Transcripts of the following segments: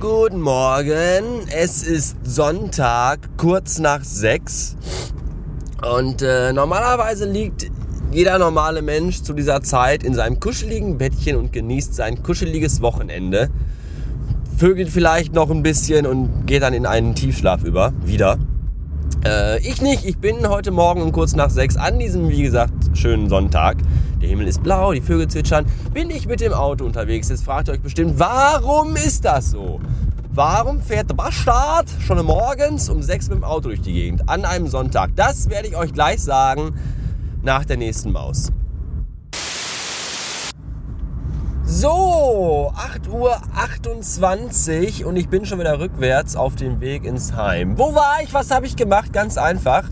Guten Morgen, es ist Sonntag, kurz nach sechs. Und äh, normalerweise liegt jeder normale Mensch zu dieser Zeit in seinem kuscheligen Bettchen und genießt sein kuscheliges Wochenende. Vögelt vielleicht noch ein bisschen und geht dann in einen Tiefschlaf über. Wieder. Äh, ich nicht. Ich bin heute Morgen um kurz nach sechs an diesem, wie gesagt, schönen Sonntag. Der Himmel ist blau, die Vögel zwitschern. Bin ich mit dem Auto unterwegs. Jetzt fragt ihr euch bestimmt, warum ist das so? Warum fährt der Bastard schon morgens um sechs mit dem Auto durch die Gegend an einem Sonntag? Das werde ich euch gleich sagen nach der nächsten Maus. So, 8.28 Uhr und ich bin schon wieder rückwärts auf dem Weg ins Heim. Wo war ich? Was habe ich gemacht? Ganz einfach.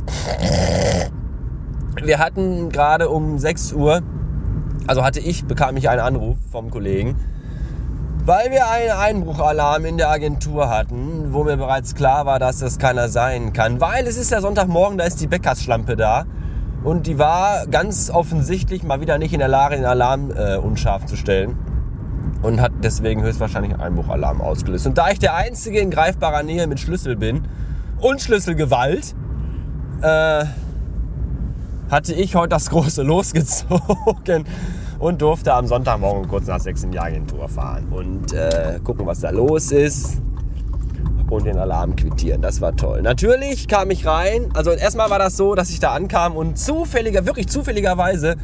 Wir hatten gerade um 6 Uhr, also hatte ich, bekam ich einen Anruf vom Kollegen, weil wir einen Einbruchalarm in der Agentur hatten, wo mir bereits klar war, dass das keiner sein kann. Weil es ist ja Sonntagmorgen, da ist die Bäckersschlampe da. Und die war ganz offensichtlich mal wieder nicht in der Lage, den Alarm äh, unscharf zu stellen. Und hat deswegen höchstwahrscheinlich einen Einbruchalarm ausgelöst. Und da ich der Einzige in greifbarer Nähe mit Schlüssel bin und Schlüsselgewalt, äh, hatte ich heute das große losgezogen und durfte am Sonntagmorgen kurz nach sechs in die Agentur fahren und äh, gucken, was da los ist und den Alarm quittieren. Das war toll. Natürlich kam ich rein. Also erstmal war das so, dass ich da ankam und zufälliger, wirklich zufälligerweise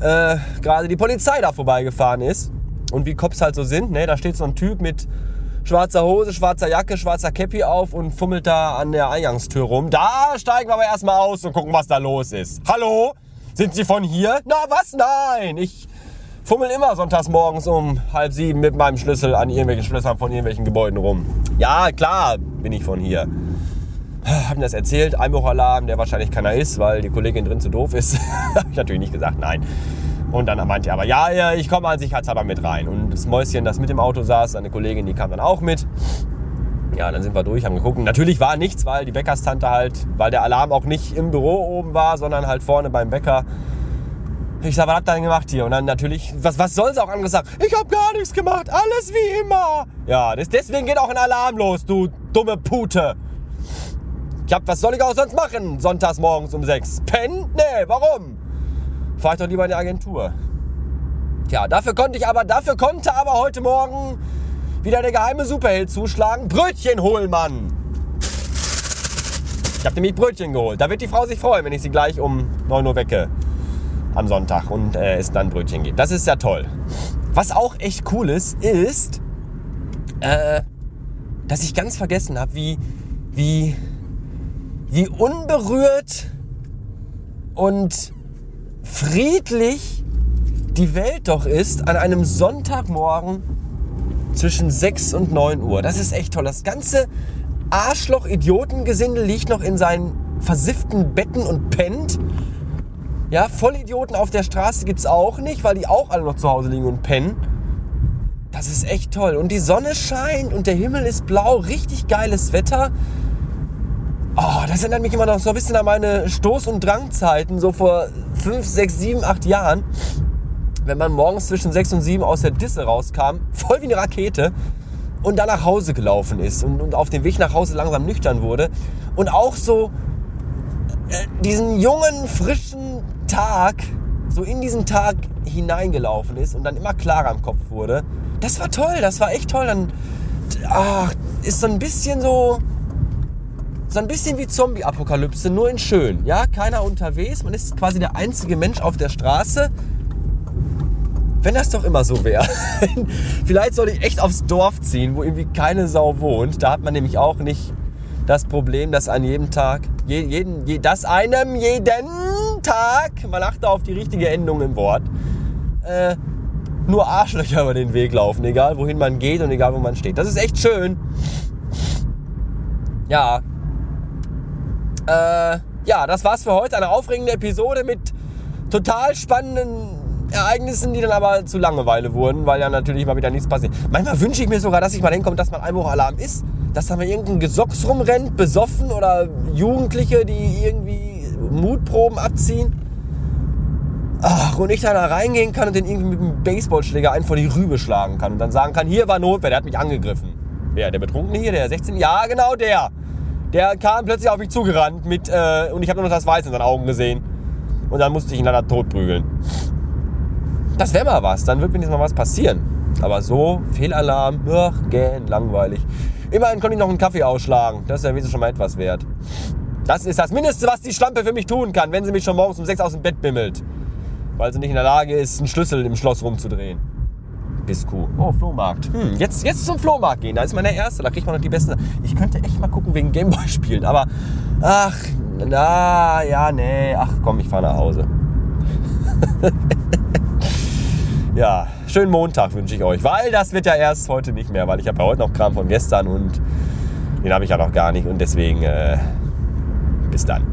äh, gerade die Polizei da vorbeigefahren ist. Und wie Cops halt so sind, ne? da steht so ein Typ mit schwarzer Hose, schwarzer Jacke, schwarzer Käppi auf und fummelt da an der Eingangstür rum. Da steigen wir aber erstmal aus und gucken, was da los ist. Hallo? Sind Sie von hier? Na was? Nein. Ich fummel immer sonntags morgens um halb sieben mit meinem Schlüssel an irgendwelchen Schlössern von irgendwelchen Gebäuden rum. Ja, klar bin ich von hier. Hab mir das erzählt, Einbruchalarm, der wahrscheinlich keiner ist, weil die Kollegin drin zu doof ist. Hab ich natürlich nicht gesagt, nein. Und dann meinte er aber, ja, ja ich komme an sicherheitshalber mit rein. Und das Mäuschen, das mit im Auto saß, seine Kollegin, die kam dann auch mit. Ja, dann sind wir durch, haben geguckt. natürlich war nichts, weil die Bäckerstante halt, weil der Alarm auch nicht im Büro oben war, sondern halt vorne beim Bäcker. Ich sag, was habt ihr denn gemacht hier? Und dann natürlich, was, was soll sie auch angesagt? Ich habe gar nichts gemacht, alles wie immer. Ja, das, deswegen geht auch ein Alarm los, du dumme Pute. Ich hab, was soll ich auch sonst machen, sonntags morgens um sechs? Pennen? Nee, warum? Fahr ich doch lieber in die Agentur. Tja, dafür konnte ich aber, dafür konnte aber heute Morgen wieder der geheime Superheld zuschlagen. Brötchen holen, Mann! Ich habe nämlich Brötchen geholt. Da wird die Frau sich freuen, wenn ich sie gleich um 9 Uhr wecke am Sonntag und äh, es dann Brötchen gibt. Das ist ja toll. Was auch echt cool ist, ist, äh, dass ich ganz vergessen habe, wie, wie, wie unberührt und friedlich die Welt doch ist an einem Sonntagmorgen zwischen 6 und 9 Uhr. Das ist echt toll. Das ganze Arschloch-Idiotengesindel liegt noch in seinen versifften Betten und pennt. Ja, Vollidioten auf der Straße gibt es auch nicht, weil die auch alle noch zu Hause liegen und pennen. Das ist echt toll. Und die Sonne scheint und der Himmel ist blau. Richtig geiles Wetter. Oh, das erinnert mich immer noch so ein bisschen an meine Stoß- und Drangzeiten, so vor 5, 6, 7, 8 Jahren. Wenn man morgens zwischen 6 und 7 aus der Disse rauskam, voll wie eine Rakete, und dann nach Hause gelaufen ist und, und auf dem Weg nach Hause langsam nüchtern wurde. Und auch so äh, diesen jungen, frischen Tag, so in diesen Tag hineingelaufen ist und dann immer klarer im Kopf wurde. Das war toll, das war echt toll. Dann ach, ist so ein bisschen so, so ein bisschen wie Zombie-Apokalypse, nur in schön. Ja, keiner unterwegs, man ist quasi der einzige Mensch auf der Straße. Wenn das doch immer so wäre. Vielleicht soll ich echt aufs Dorf ziehen, wo irgendwie keine Sau wohnt. Da hat man nämlich auch nicht das Problem, dass an jedem Tag, jeden, je, dass einem jeden Tag, man achte auf die richtige Endung im Wort, äh, nur Arschlöcher über den Weg laufen, egal wohin man geht und egal wo man steht. Das ist echt schön. Ja. Äh, ja, das war's für heute. Eine aufregende Episode mit total spannenden Ereignissen, die dann aber zu Langeweile wurden, weil ja natürlich mal wieder nichts passiert. Manchmal wünsche ich mir sogar, dass ich mal hinkomme, dass mal Einbruchalarm ist, dass da mal irgendein Gesocks rumrennt, besoffen oder Jugendliche, die irgendwie Mutproben abziehen. Ach, und ich da, da reingehen kann und den irgendwie mit einem Baseballschläger einen vor die Rübe schlagen kann und dann sagen kann, hier war Notwehr, der hat mich angegriffen. Wer, der Betrunkene hier, der 16? Ja, genau der. Der kam plötzlich auf mich zugerannt mit, äh, und ich habe nur noch das Weiß in seinen Augen gesehen. Und dann musste ich ihn leider totprügeln. Das wäre mal was, dann wird wenigstens mal was passieren. Aber so, Fehlalarm, ach, gähn, langweilig. Immerhin konnte ich noch einen Kaffee ausschlagen. Das ist ja wenigstens schon mal etwas wert. Das ist das Mindeste, was die Schlampe für mich tun kann, wenn sie mich schon morgens um 6 aus dem Bett bimmelt. Weil sie nicht in der Lage ist, einen Schlüssel im Schloss rumzudrehen. Biskuh. Oh, Flohmarkt. Hm, jetzt, jetzt zum Flohmarkt gehen. Da ist meine erste. Da kriegt man noch die besten. Ich könnte echt mal gucken wegen Gameboy spielen. Aber, ach, na, ja, nee. Ach komm, ich fahre nach Hause. ja, schönen Montag wünsche ich euch. Weil das wird ja erst heute nicht mehr. Weil ich habe ja heute noch Kram von gestern und den habe ich ja noch gar nicht. Und deswegen, äh, bis dann.